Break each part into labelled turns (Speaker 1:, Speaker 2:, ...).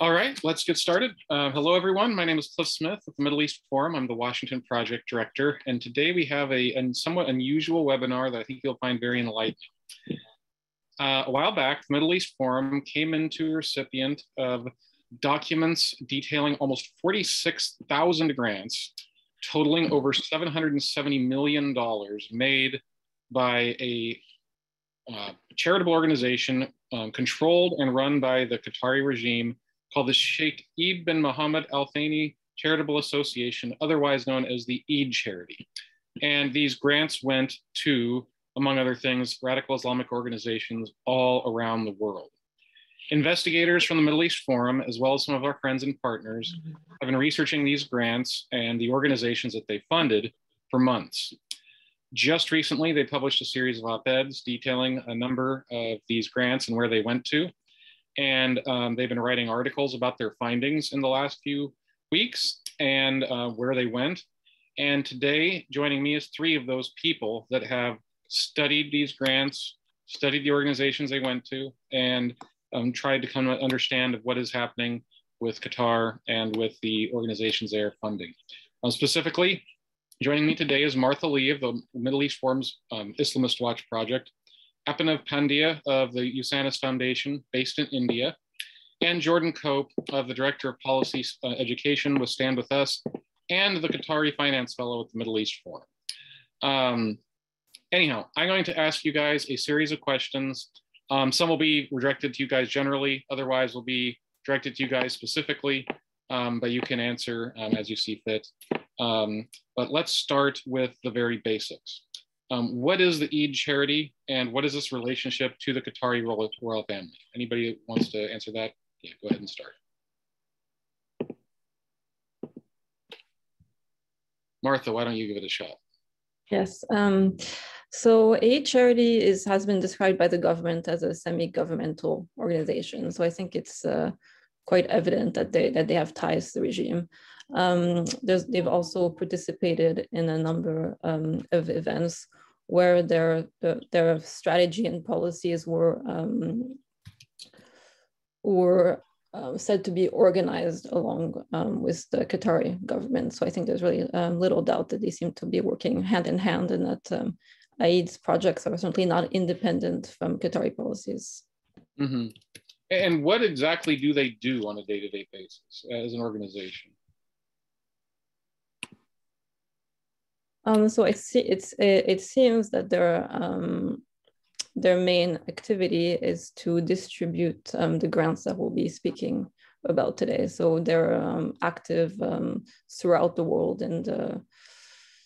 Speaker 1: All right, let's get started. Uh, hello, everyone. My name is Cliff Smith with the Middle East Forum. I'm the Washington Project Director, and today we have a, a somewhat unusual webinar that I think you'll find very enlightening. Uh, a while back, the Middle East Forum came into a recipient of documents detailing almost 46,000 grants, totaling over $770 million made by a uh, charitable organization um, controlled and run by the Qatari regime called the Sheikh Eid bin Mohammed Al Thani Charitable Association, otherwise known as the Eid Charity. And these grants went to, among other things, radical Islamic organizations all around the world. Investigators from the Middle East Forum, as well as some of our friends and partners, mm-hmm. have been researching these grants and the organizations that they funded for months. Just recently, they published a series of op-eds detailing a number of these grants and where they went to and um, they've been writing articles about their findings in the last few weeks and uh, where they went. And today, joining me is three of those people that have studied these grants, studied the organizations they went to, and um, tried to come to understand what is happening with Qatar and with the organizations they are funding. Uh, specifically, joining me today is Martha Lee of the Middle East Forum's um, Islamist Watch Project, Abhinav Pandya of the Usanas Foundation based in India, and Jordan Cope of the Director of Policy uh, Education with Stand With Us, and the Qatari Finance Fellow at the Middle East Forum. Um, anyhow, I'm going to ask you guys a series of questions. Um, some will be directed to you guys generally, otherwise will be directed to you guys specifically, um, but you can answer um, as you see fit. Um, but let's start with the very basics. Um, what is the Eid charity and what is this relationship to the Qatari royal, royal family? Anybody wants to answer that? Yeah, go ahead and start. Martha, why don't you give it a shot?
Speaker 2: Yes. Um, so Eid Charity is has been described by the government as a semi-governmental organization. So I think it's uh, quite evident that they that they have ties to the regime. Um, they've also participated in a number um, of events where their, their strategy and policies were, um, were uh, said to be organized along um, with the Qatari government. So I think there's really um, little doubt that they seem to be working hand in hand and that um, Eid's projects are certainly not independent from Qatari policies.
Speaker 1: Mm-hmm. And what exactly do they do on a day-to-day basis as an organization?
Speaker 2: Um, so I see it's it, it seems that their um, their main activity is to distribute um, the grants that we'll be speaking about today. So they're um, active um, throughout the world and, uh,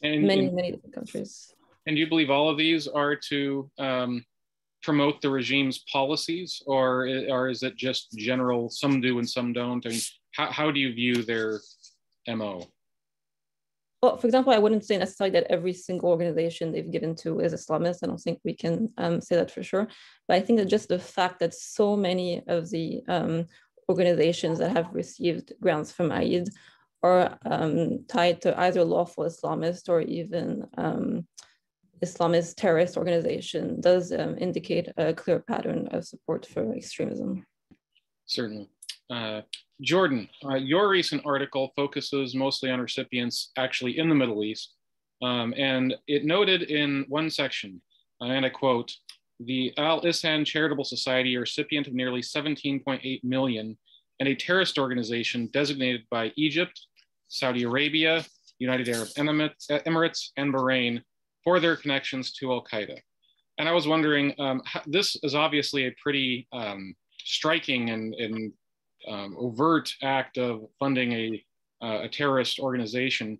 Speaker 2: and many many different countries.
Speaker 1: And do you believe all of these are to um, promote the regime's policies, or or is it just general? Some do and some don't. I mean, how how do you view their mo?
Speaker 2: Well, for example, I wouldn't say necessarily that every single organization they've given to is Islamist. I don't think we can um, say that for sure. But I think that just the fact that so many of the um, organizations that have received grants from Eid are um, tied to either lawful Islamist or even um, Islamist terrorist organization does um, indicate a clear pattern of support for extremism.
Speaker 1: Certainly. Uh, Jordan, uh, your recent article focuses mostly on recipients actually in the Middle East. Um, and it noted in one section, uh, and I quote, the Al Ihsan Charitable Society, a recipient of nearly 17.8 million, and a terrorist organization designated by Egypt, Saudi Arabia, United Arab Emirates, and Bahrain for their connections to Al Qaeda. And I was wondering, um, how, this is obviously a pretty um, striking and, and um, overt act of funding a, uh, a terrorist organization.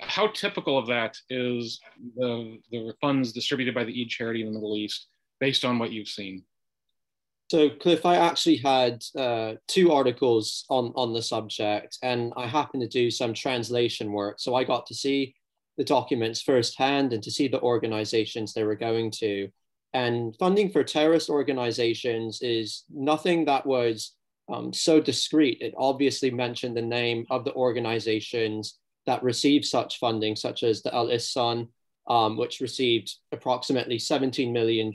Speaker 1: How typical of that is the, the funds distributed by the Eid charity in the Middle East based on what you've seen?
Speaker 3: So, Cliff, I actually had uh, two articles on, on the subject, and I happened to do some translation work. So, I got to see the documents firsthand and to see the organizations they were going to. And funding for terrorist organizations is nothing that was um, so discreet. It obviously mentioned the name of the organizations that received such funding, such as the Al Ihsan, um, which received approximately $17 million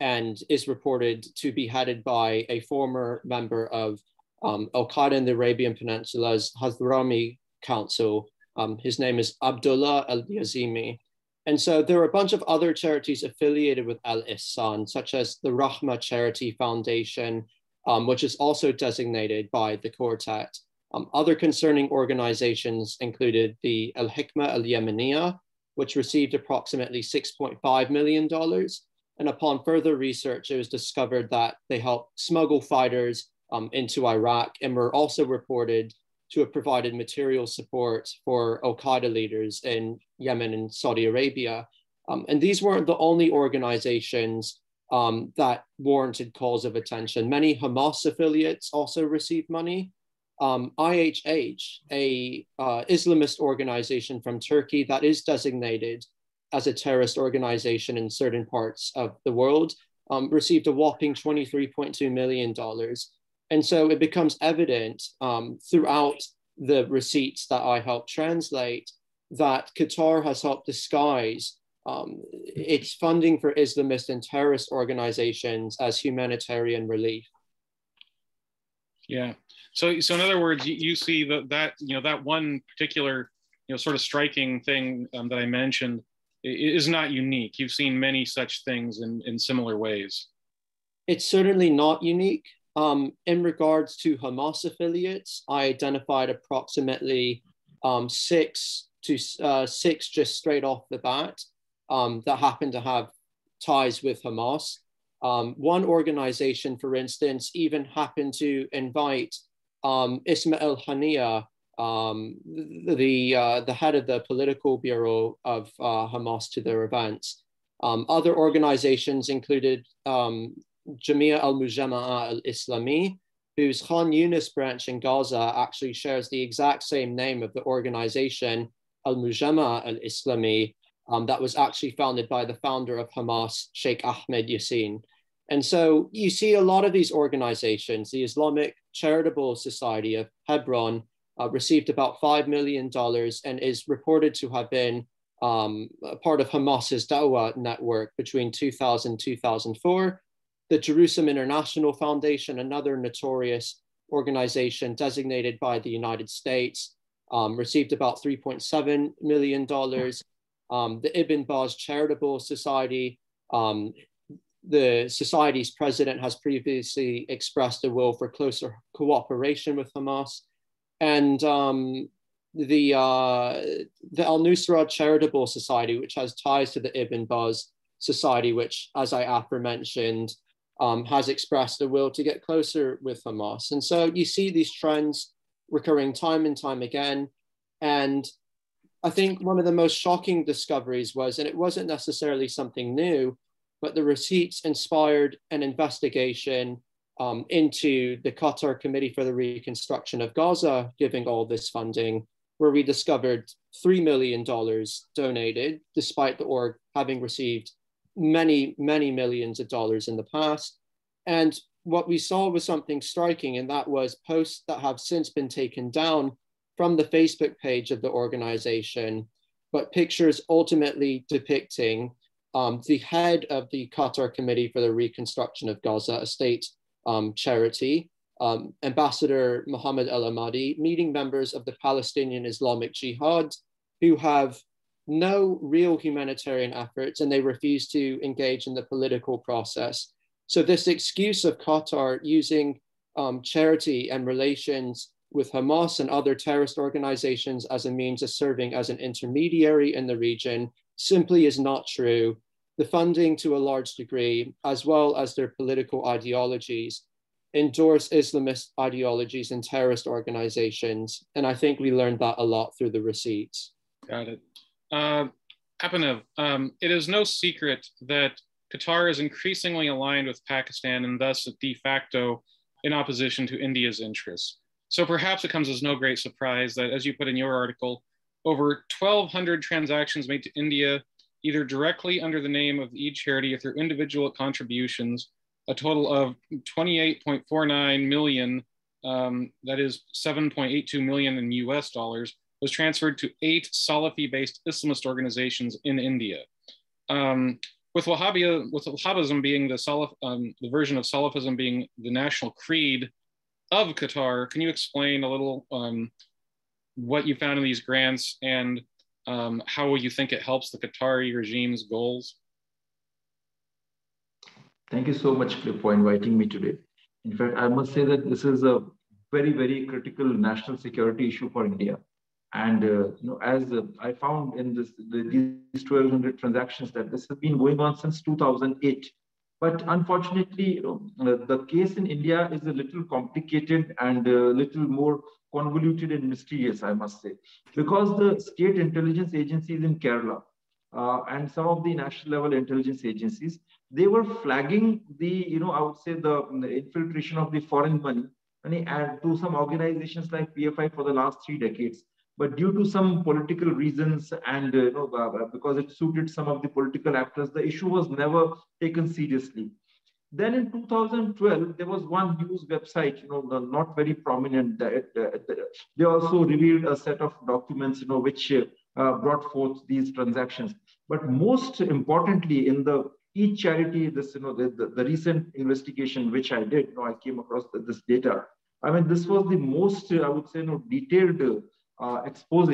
Speaker 3: and is reported to be headed by a former member of um, Al Qaeda in the Arabian Peninsula's Hazrami Council. Um, his name is Abdullah Al Yazimi. And so there are a bunch of other charities affiliated with Al Ihsan, such as the Rahma Charity Foundation, um, which is also designated by the quartet. Um, other concerning organizations included the Al Hikma Al Yemeniya, which received approximately $6.5 million. And upon further research, it was discovered that they helped smuggle fighters um, into Iraq and were also reported to have provided material support for Al Qaeda leaders in Yemen and Saudi Arabia. Um, and these weren't the only organizations um, that warranted calls of attention. Many Hamas affiliates also received money. Um, IHH, a uh, Islamist organization from Turkey that is designated as a terrorist organization in certain parts of the world, um, received a whopping $23.2 million. And so it becomes evident um, throughout the receipts that I helped translate that Qatar has helped disguise um, its funding for Islamist and terrorist organizations as humanitarian relief.
Speaker 1: Yeah. So, so in other words, you, you see that that you know that one particular you know sort of striking thing um, that I mentioned is not unique. You've seen many such things in in similar ways.
Speaker 3: It's certainly not unique. Um, in regards to Hamas affiliates, I identified approximately um, six to uh, six just straight off the bat um, that happen to have ties with Hamas. Um, one organization, for instance, even happened to invite um, Ismail Haniya, um, the, uh, the head of the political bureau of uh, Hamas, to their events. Um, other organizations included um, Jamia al Mujama'a al Islami, whose Khan Yunis branch in Gaza actually shares the exact same name of the organization, Al Mujama'a al Islami, um, that was actually founded by the founder of Hamas, Sheikh Ahmed Yassin. And so you see a lot of these organizations, the Islamic Charitable Society of Hebron uh, received about $5 million and is reported to have been um, part of Hamas's Dawah network between 2000 and 2004. The Jerusalem International Foundation, another notorious organization designated by the United States, um, received about $3.7 million um, the Ibn Baz Charitable Society. Um, the society's president has previously expressed a will for closer cooperation with Hamas. And um, the, uh, the Al Nusra Charitable Society, which has ties to the Ibn Baz Society, which, as I aforementioned, um, has expressed a will to get closer with Hamas. And so you see these trends recurring time and time again. And I think one of the most shocking discoveries was, and it wasn't necessarily something new, but the receipts inspired an investigation um, into the Qatar Committee for the Reconstruction of Gaza giving all this funding, where we discovered $3 million donated, despite the org having received many, many millions of dollars in the past. And what we saw was something striking, and that was posts that have since been taken down from the Facebook page of the organization, but pictures ultimately depicting um, the head of the Qatar Committee for the Reconstruction of Gaza, a state um, charity, um, Ambassador Mohammed El Ahmadi, meeting members of the Palestinian Islamic Jihad who have no real humanitarian efforts and they refuse to engage in the political process. So, this excuse of Qatar using um, charity and relations with Hamas and other terrorist organizations as a means of serving as an intermediary in the region simply is not true. The funding, to a large degree, as well as their political ideologies, endorse Islamist ideologies and terrorist organizations. And I think we learned that a lot through the receipts.
Speaker 1: Got it. Uh, um, it is no secret that Qatar is increasingly aligned with Pakistan and thus de facto in opposition to India's interests. So perhaps it comes as no great surprise that, as you put in your article, over 1,200 transactions made to India, either directly under the name of Eid charity or through individual contributions, a total of 28.49 million, um, that is 7.82 million in US dollars, was transferred to eight Salafi-based Islamist organizations in India. Um, with Wahhabia, with Wahhabism being the Salaf, um, the version of Salafism being the national creed of Qatar. Can you explain a little um, what you found in these grants and um, how you think it helps the Qatari regime's goals?
Speaker 4: Thank you so much, Cliff, for inviting me today. In fact, I must say that this is a very, very critical national security issue for India. And uh, you know, as uh, I found in this, the, these 1,200 transactions, that this has been going on since 2008. But unfortunately, you know, uh, the case in India is a little complicated and a little more convoluted and mysterious, I must say, because the state intelligence agencies in Kerala uh, and some of the national level intelligence agencies, they were flagging the, you know, I would say the, the infiltration of the foreign money and to some organizations like PFI for the last three decades. But due to some political reasons and uh, you know, uh, because it suited some of the political actors, the issue was never taken seriously. Then in 2012, there was one news website, you know, not very prominent. They also revealed a set of documents, you know, which uh, brought forth these transactions. But most importantly, in the Eid charity, this, you know, the, the, the recent investigation which I did, you know, I came across this data. I mean, this was the most, I would say, you know, detailed uh, expose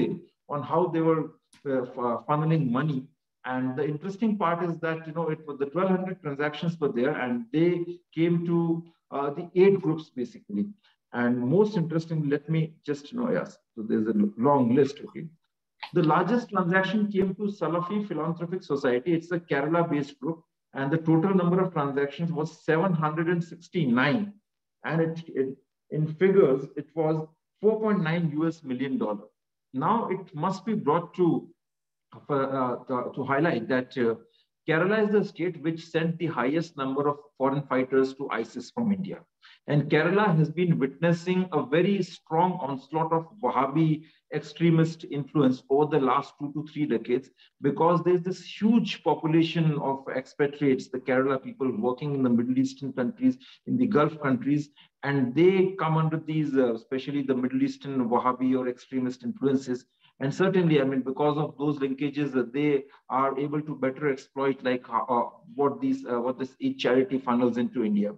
Speaker 4: on how they were uh, funneling money. And the interesting part is that you know it was the 1,200 transactions were there, and they came to uh, the eight groups basically. And most interesting, let me just you know yes, so there's a long list. Okay, the largest transaction came to Salafi Philanthropic Society. It's a Kerala-based group, and the total number of transactions was 769, and it, it in figures it was 4.9 US million dollar. Now it must be brought to, uh, to, highlight that uh, Kerala is the state which sent the highest number of foreign fighters to ISIS from India. And Kerala has been witnessing a very strong onslaught of Wahhabi extremist influence over the last two to three decades because there's this huge population of expatriates, the Kerala people working in the Middle Eastern countries, in the Gulf countries, and they come under these, uh, especially the Middle Eastern Wahhabi or extremist influences. And certainly, I mean, because of those linkages, uh, they are able to better exploit like uh, uh what these, uh, what this charity funnels into India.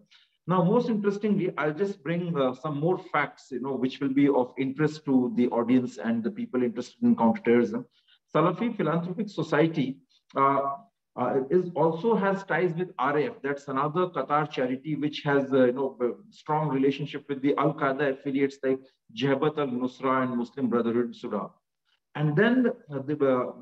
Speaker 4: Now, most interestingly, I'll just bring uh, some more facts, you know, which will be of interest to the audience and the people interested in counterterrorism. Salafi Philanthropic Society uh, uh, is also has ties with RAF. That's another Qatar charity which has uh, you know strong relationship with the Al Qaeda affiliates like Jabhat al Nusra and Muslim Brotherhood Surah. And then uh, the, uh,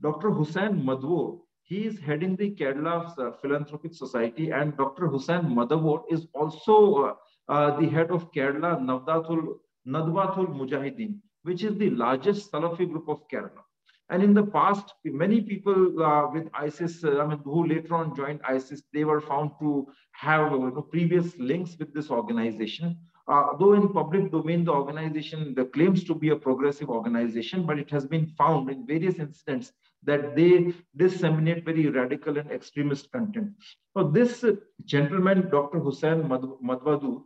Speaker 4: Dr. Hussain Madwo, he is heading the Kerala uh, Philanthropic Society, and Dr. Hussain Madavoor is also uh, the head of Kerala Navdatul Nadwatul Mujahideen, which is the largest Salafi group of Kerala. And in the past, many people uh, with ISIS, uh, I mean, who later on joined ISIS, they were found to have uh, you know, previous links with this organization. Uh, though in public domain, the organization the claims to be a progressive organization, but it has been found in various incidents that they disseminate very radical and extremist content. So this gentleman, Dr. Hussain Madwadu,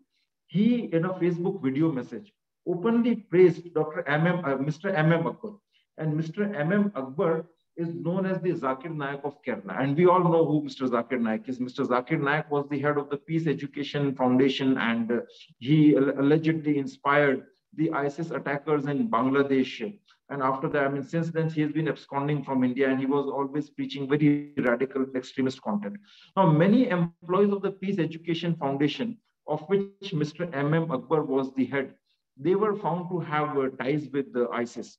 Speaker 4: he in a Facebook video message openly praised Dr. MM, uh, Mr. MM Akbar and Mr. M.M. Akbar is known as the Zakir Naik of Kerala. And we all know who Mr. Zakir Naik is. Mr. Zakir Naik was the head of the Peace Education Foundation and uh, he allegedly inspired the ISIS attackers in Bangladesh. And after that, I mean, since then, he has been absconding from India and he was always preaching very radical extremist content. Now, many employees of the Peace Education Foundation, of which Mr. M.M. Akbar was the head, they were found to have uh, ties with the ISIS.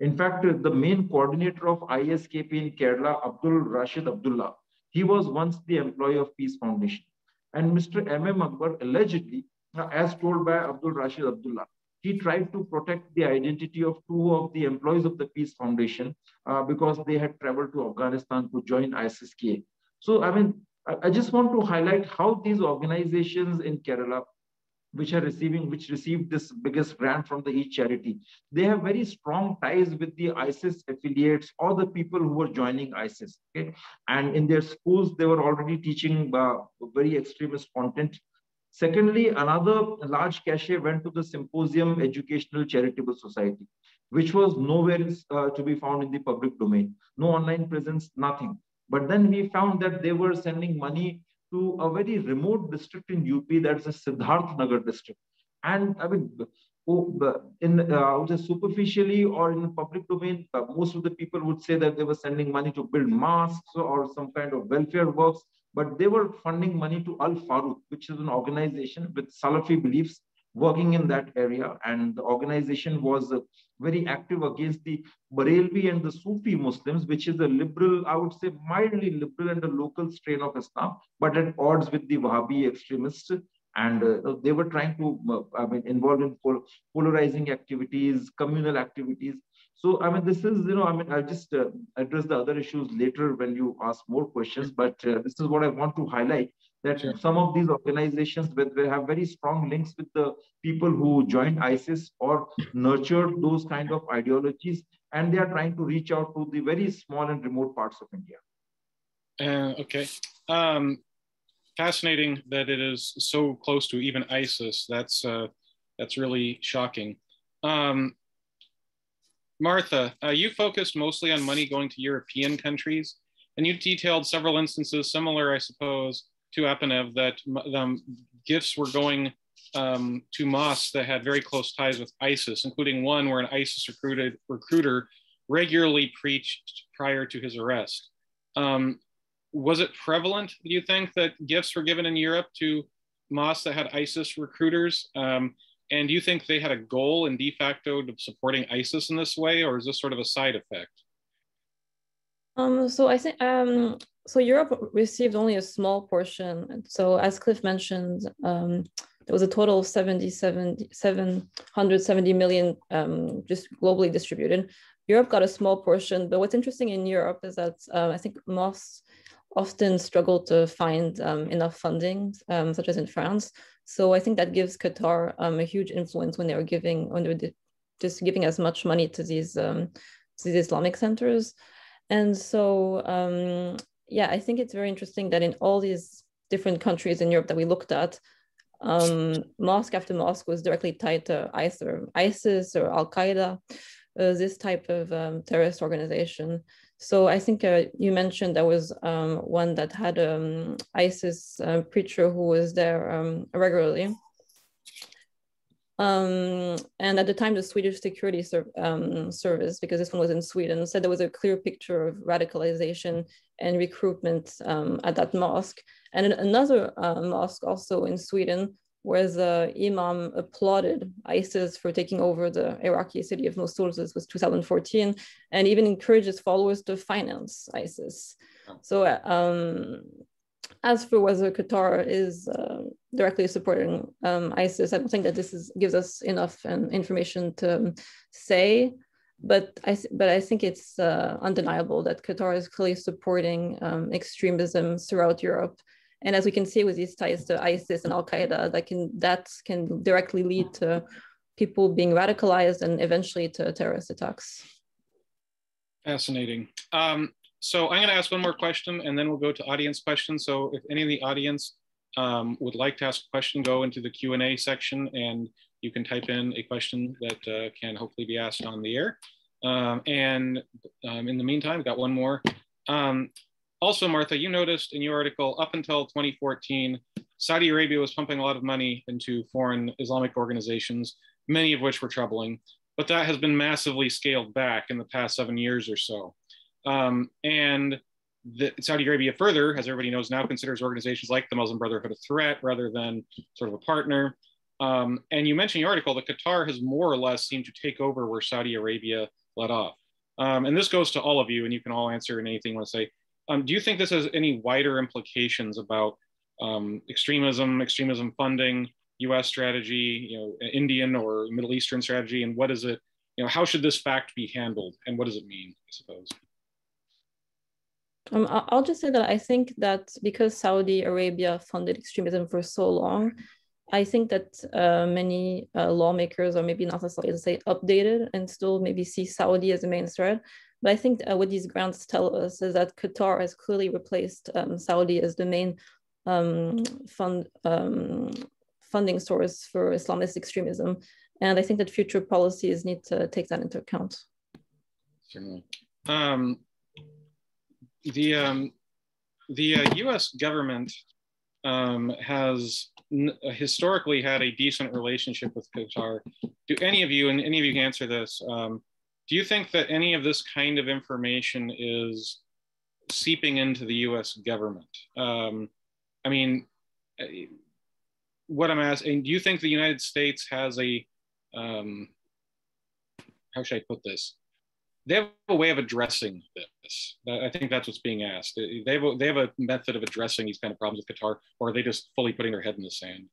Speaker 4: In fact, uh, the main coordinator of ISKP in Kerala, Abdul Rashid Abdullah, he was once the employee of Peace Foundation. And Mr. M.M. Akbar allegedly, uh, as told by Abdul Rashid Abdullah, he tried to protect the identity of two of the employees of the Peace Foundation uh, because they had traveled to Afghanistan to join ISIS-K. So, I mean, I just want to highlight how these organizations in Kerala which are receiving, which received this biggest grant from the Eid charity, they have very strong ties with the ISIS affiliates or the people who were joining ISIS. Okay? And in their schools, they were already teaching uh, very extremist content. Secondly, another large cachet went to the Symposium Educational Charitable Society, which was nowhere uh, to be found in the public domain. No online presence, nothing. But then we found that they were sending money to a very remote district in UP, that's the Siddharth Nagar district. And I mean, in uh, superficially or in public domain, uh, most of the people would say that they were sending money to build mosques or some kind of welfare works, but they were funding money to Al Faruq, which is an organization with Salafi beliefs working in that area. And the organization was uh, very active against the Barelvi and the Sufi Muslims, which is a liberal, I would say mildly liberal and a local strain of Islam, but at odds with the Wahhabi extremists. And uh, they were trying to, uh, I mean, involve in pol polarizing activities, communal activities. So, I mean, this is, you know, I mean, I'll just uh, address the other issues later when you ask more questions, but uh, this is what I want to highlight that some of these organizations will have very strong links with the people who joined ISIS or nurtured those kind of ideologies, and they are trying to reach out to the very small and remote parts of India.
Speaker 1: Uh, okay. Um, fascinating that it is so close to even ISIS. That's uh, that's really shocking. Um, Martha, uh, you focused mostly on money going to European countries, and you detailed several instances similar, I suppose, to Abhinav that um, gifts were going um, to mosques that had very close ties with ISIS, including one where an ISIS recruited recruiter regularly preached prior to his arrest. Um, was it prevalent, do you think, that gifts were given in Europe to mosques that had ISIS recruiters? Um, and do you think they had a goal in de facto of supporting ISIS in this way, or is this sort of a side effect?
Speaker 2: Um, so I think um, so Europe received only a small portion. So as Cliff mentioned, um, there was a total of 77, 770 million um, just globally distributed. Europe got a small portion, but what's interesting in Europe is that uh, I think mosques often struggle to find um, enough funding, um, such as in France. So I think that gives Qatar um, a huge influence when they are giving, when they're just giving as much money to these, to these Islamic centers. And so yeah, I think it's very interesting that in all these different countries in Europe that we looked at, um, mosque after mosque was directly tied to either ISIS or Al Qaeda, uh, this type of um, terrorist organization. So I think uh, you mentioned there was um, one that had an um, ISIS uh, preacher who was there um, regularly. Um, and at the time, the Swedish Security Ser um, Service, because this one was in Sweden, said there was a clear picture of radicalization and recruitment um, at that mosque. And another uh, mosque, also in Sweden, where the imam applauded ISIS for taking over the Iraqi city of Mosul, this was 2014, and even encouraged his followers to finance ISIS. So um, as for whether Qatar is uh, directly supporting um, ISIS, I don't think that this is, gives us enough um, information to um, say. But I, but I think it's uh, undeniable that Qatar is clearly supporting um, extremism throughout Europe. And as we can see with these ties to ISIS and Al Qaeda, that can that can directly lead to people being radicalized and eventually to terrorist attacks.
Speaker 1: Fascinating. Um, so I'm going to ask one more question and then we'll go to audience questions. So if any of the audience um, would like to ask a question, go into the Q&A section and you can type in a question that uh, can hopefully be asked on the air. Um, and um, in the meantime, got one more. Um, also, Martha, you noticed in your article, up until 2014, Saudi Arabia was pumping a lot of money into foreign Islamic organizations, many of which were troubling, but that has been massively scaled back in the past seven years or so. Um, and the, Saudi Arabia further, as everybody knows now, considers organizations like the Muslim Brotherhood a threat rather than sort of a partner. Um, and you mentioned in your article that Qatar has more or less seemed to take over where Saudi Arabia let off. Um, and this goes to all of you, and you can all answer in anything you want to say. Um, do you think this has any wider implications about um, extremism, extremism funding, U.S. strategy, you know, Indian or Middle Eastern strategy, and what is it? You know, how should this fact be handled, and what does it mean? I suppose.
Speaker 2: Um, I'll just say that I think that because Saudi Arabia funded extremism for so long, I think that uh, many uh, lawmakers are maybe not necessarily say updated and still maybe see Saudi as the main threat. But I think uh, what these grants tell us is that Qatar has clearly replaced um, Saudi as the main um, fund um, funding source for Islamist extremism. And I think that future policies need to take that into account.
Speaker 1: Certainly. Um, the um, the uh, U.S. government um, has historically had a decent relationship with Qatar. Do any of you, and any of you can answer this, um, do you think that any of this kind of information is seeping into the US government? Um, I mean, what I'm asking, do you think the United States has a, um, how should I put this? They have a way of addressing this. I think that's what's being asked. They have, a, they have a method of addressing these kind of problems with Qatar, or are they just fully putting their head in the sand?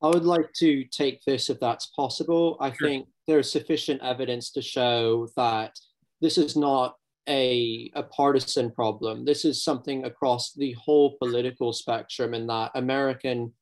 Speaker 3: I would like to take this if that's possible. I sure. think there's sufficient evidence to show that this is not a, a partisan problem. This is something across the whole political spectrum, and that American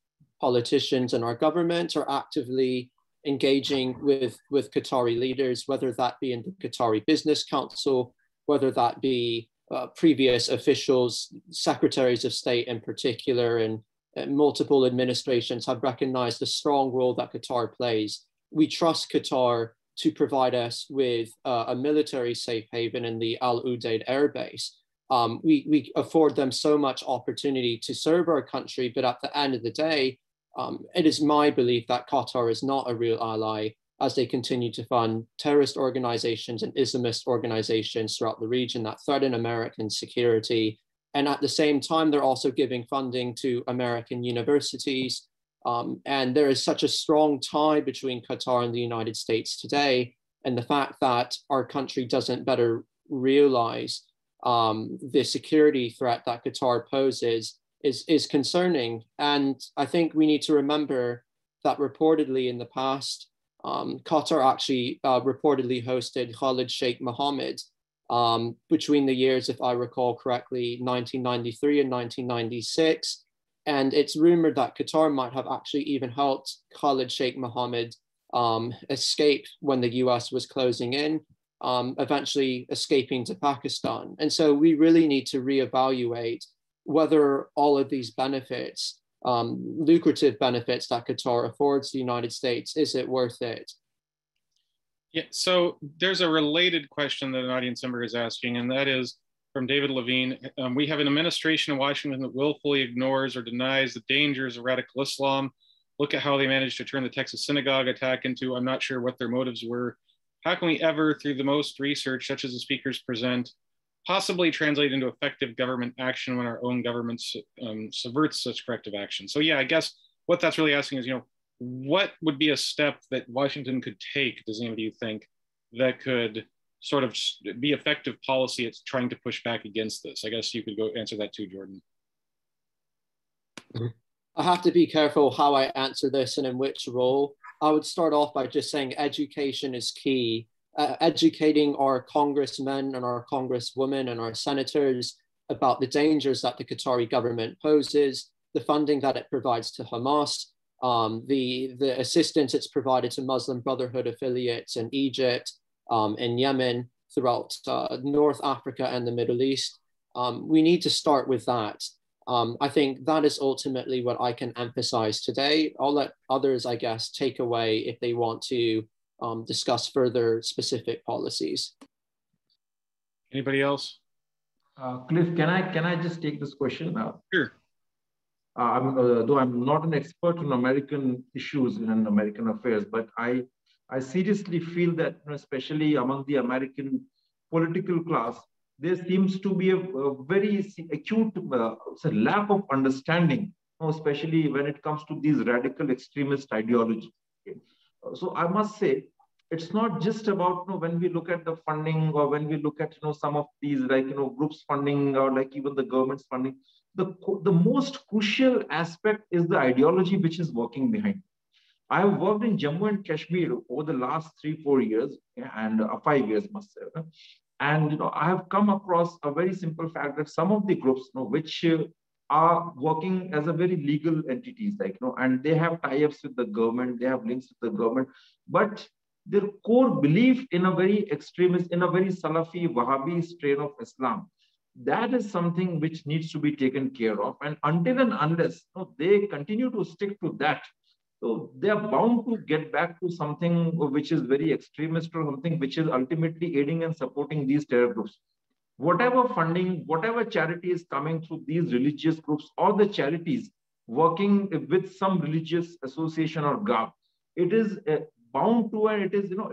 Speaker 3: politicians and our government are actively engaging with, with Qatari leaders, whether that be in the Qatari Business Council, whether that be uh, previous officials, secretaries of state in particular, and, and multiple administrations have recognized the strong role that Qatar plays. We trust Qatar to provide us with uh, a military safe haven in the Al Udeid Air Base. Um, we, we afford them so much opportunity to serve our country, but at the end of the day, um, it is my belief that Qatar is not a real ally as they continue to fund terrorist organizations and Islamist organizations throughout the region that threaten American security. And at the same time, they're also giving funding to American universities, um, and there is such a strong tie between Qatar and the United States today. And the fact that our country doesn't better realize um, the security threat that Qatar poses is, is concerning. And I think we need to remember that reportedly in the past, um, Qatar actually uh, reportedly hosted Khalid Sheikh Mohammed um, between the years, if I recall correctly, 1993 and 1996. And it's rumored that Qatar might have actually even helped Khalid Sheikh Mohammed um, escape when the US was closing in, um, eventually escaping to Pakistan. And so we really need to reevaluate whether all of these benefits, um, lucrative benefits that Qatar affords the United States, is it worth it?
Speaker 1: Yeah, so there's a related question that an audience member is asking, and that is from David Levine. Um, we have an administration in Washington that willfully ignores or denies the dangers of radical Islam. Look at how they managed to turn the Texas synagogue attack into, I'm not sure what their motives were. How can we ever, through the most research, such as the speakers present, possibly translate into effective government action when our own government um, subverts such corrective action? So, yeah, I guess what that's really asking is, you know, what would be a step that Washington could take, does any of you think, that could sort of be effective policy it's trying to push back against this? I guess you could go answer that too, Jordan.
Speaker 3: I have to be careful how I answer this and in which role. I would start off by just saying education is key. Uh, educating our congressmen and our congresswomen and our senators about the dangers that the Qatari government poses, the funding that it provides to Hamas, um, the, the assistance it's provided to Muslim Brotherhood affiliates in Egypt, um, in Yemen, throughout uh, North Africa and the Middle East. Um, we need to start with that. Um, I think that is ultimately what I can emphasize today. I'll let others, I guess, take away if they want to um, discuss further specific policies.
Speaker 1: Anybody else?
Speaker 4: Uh, Cliff, can I can I just take this question? Uh,
Speaker 1: sure.
Speaker 4: Uh, I'm, uh, though I'm not an expert on American issues and American affairs, but I I seriously feel that, you know, especially among the American political class, there seems to be a, a very acute uh, lack of understanding, you know, especially when it comes to these radical extremist ideologies. So I must say, it's not just about you know, when we look at the funding or when we look at you know some of these like you know groups funding or like even the government's funding. The the most crucial aspect is the ideology which is working behind. I have worked in Jammu and Kashmir over the last three, four years and uh, five years, must say. And you know, I have come across a very simple fact that some of the groups, you know, which uh, are working as a very legal entities, like you know, and they have tie-ups with the government, they have links with the government, but their core belief in a very extremist, in a very Salafi, Wahhabi strain of Islam, that is something which needs to be taken care of. And until and unless you know, they continue to stick to that, so they are bound to get back to something which is very extremist or something which is ultimately aiding and supporting these terror groups. Whatever funding, whatever charity is coming through these religious groups or the charities, working with some religious association or gap, it is uh, bound to and it is, you know,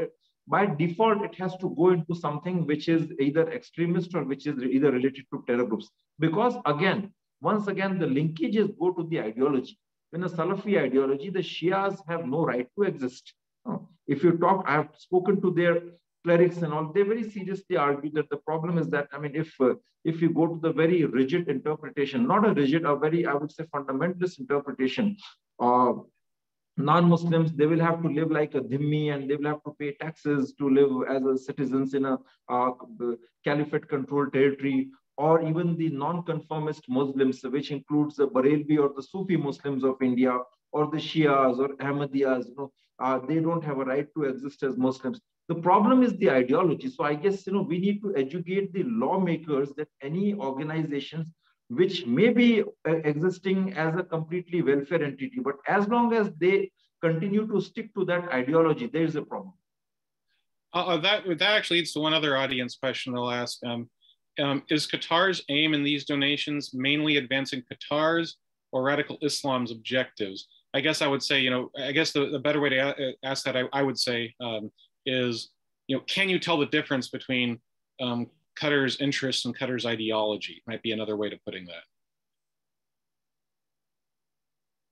Speaker 4: by default, it has to go into something which is either extremist or which is either related to terror groups. Because again, once again, the linkages go to the ideology. In a Salafi ideology, the Shias have no right to exist. If you talk, I have spoken to their clerics and all, they very seriously argue that the problem is that, I mean, if uh, if you go to the very rigid interpretation, not a rigid, a very, I would say, fundamentalist interpretation, uh, non-Muslims, they will have to live like a dhimmi and they will have to pay taxes to live as a citizens in a uh, caliphate-controlled territory, or even the non-conformist Muslims, which includes the Barelvi or the Sufi Muslims of India, or the Shias or Ahmadiyas, you know, uh, they don't have a right to exist as Muslims. The problem is the ideology. So I guess you know we need to educate the lawmakers that any organizations which may be uh, existing as a completely welfare entity, but as long as they continue to stick to that ideology, there is a problem.
Speaker 1: Uh, uh, that that actually leads to one other audience question I'll ask. Um, um, is Qatar's aim in these donations mainly advancing Qatar's or radical Islam's objectives? I guess I would say, you know, I guess the, the better way to a- ask that, I, I would say, um, is, you know, can you tell the difference between um, Qatar's interests and Qatar's ideology might be another way to putting that.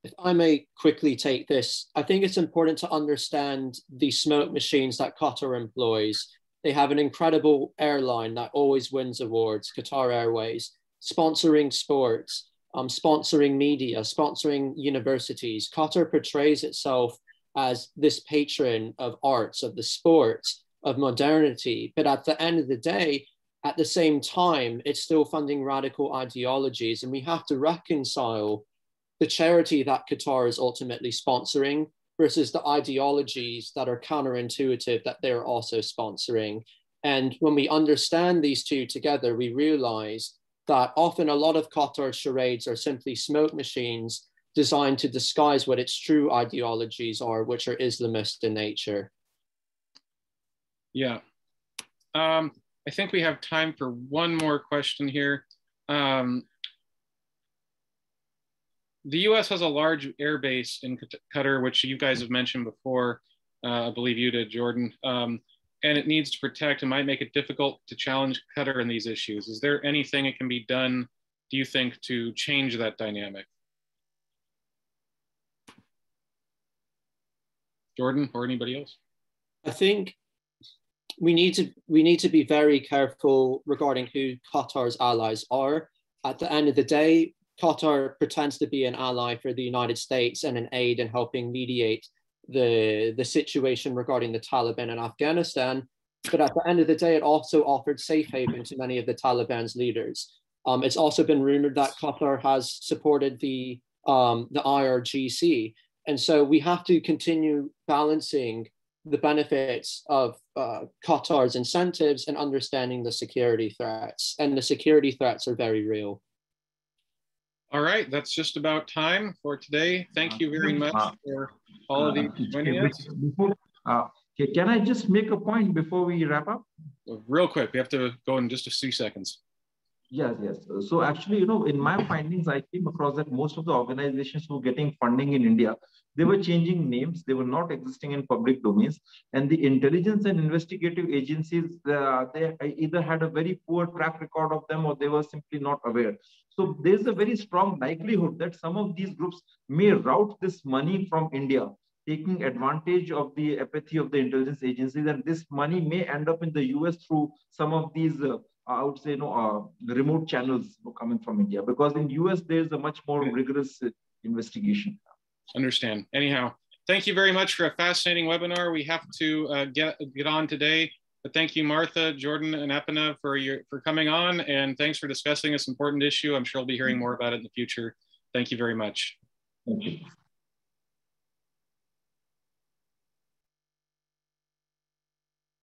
Speaker 3: If I may quickly take this, I think it's important to understand the smoke machines that Qatar employs. They have an incredible airline that always wins awards, Qatar Airways, sponsoring sports, um, sponsoring media, sponsoring universities. Qatar portrays itself as this patron of arts, of the sports, of modernity. But at the end of the day, at the same time, it's still funding radical ideologies, and we have to reconcile the charity that Qatar is ultimately sponsoring versus the ideologies that are counterintuitive that they're also sponsoring. And when we understand these two together, we realize that often a lot of Qatar charades are simply smoke machines designed to disguise what its true ideologies are, which are Islamist in nature.
Speaker 1: Yeah. Um, I think we have time for one more question here. Um, the U.S. has a large air base in Qatar, which you guys have mentioned before. Uh, I believe you did, Jordan. Um, and it needs to protect and might make it difficult to challenge Qatar in these issues. Is there anything that can be done, do you think, to change that dynamic? Jordan or anybody else?
Speaker 3: I think we need to we need to be very careful regarding who Qatar's allies are. At the end of the day, Qatar pretends to be an ally for the United States and an aid in helping mediate the the situation regarding the Taliban in Afghanistan. But at the end of the day, it also offered safe haven to many of the Taliban's leaders. Um, it's also been rumored that Qatar has supported the um, the IRGC, and so we have to continue balancing the benefits of uh, Qatar's incentives and understanding the security threats. And the security threats are very real.
Speaker 1: All right, that's just about time for today. Thank you very much uh, for all of you uh, joining us.
Speaker 4: Uh, can I just make a point before we wrap up?
Speaker 1: Real quick, we have to go in just a few seconds.
Speaker 4: Yes, yes. So actually, you know, in my findings, I came across that most of the organizations who are getting funding in India, they were changing names. They were not existing in public domains. And the intelligence and investigative agencies, uh, they either had a very poor track record of them or they were simply not aware. So there's a very strong likelihood that some of these groups may route this money from India taking advantage of the apathy of the intelligence agencies and this money may end up in the US through some of these uh, I would say, you know, uh, remote channels coming from India because in US there's a much more rigorous uh, investigation.
Speaker 1: Understand. Anyhow, thank you very much for a fascinating webinar. We have to uh, get get on today, but thank you, Martha, Jordan, and Epina for your for coming on, and thanks for discussing this important issue. I'm sure we'll be hearing more about it in the future. Thank you very much.
Speaker 4: Thank you.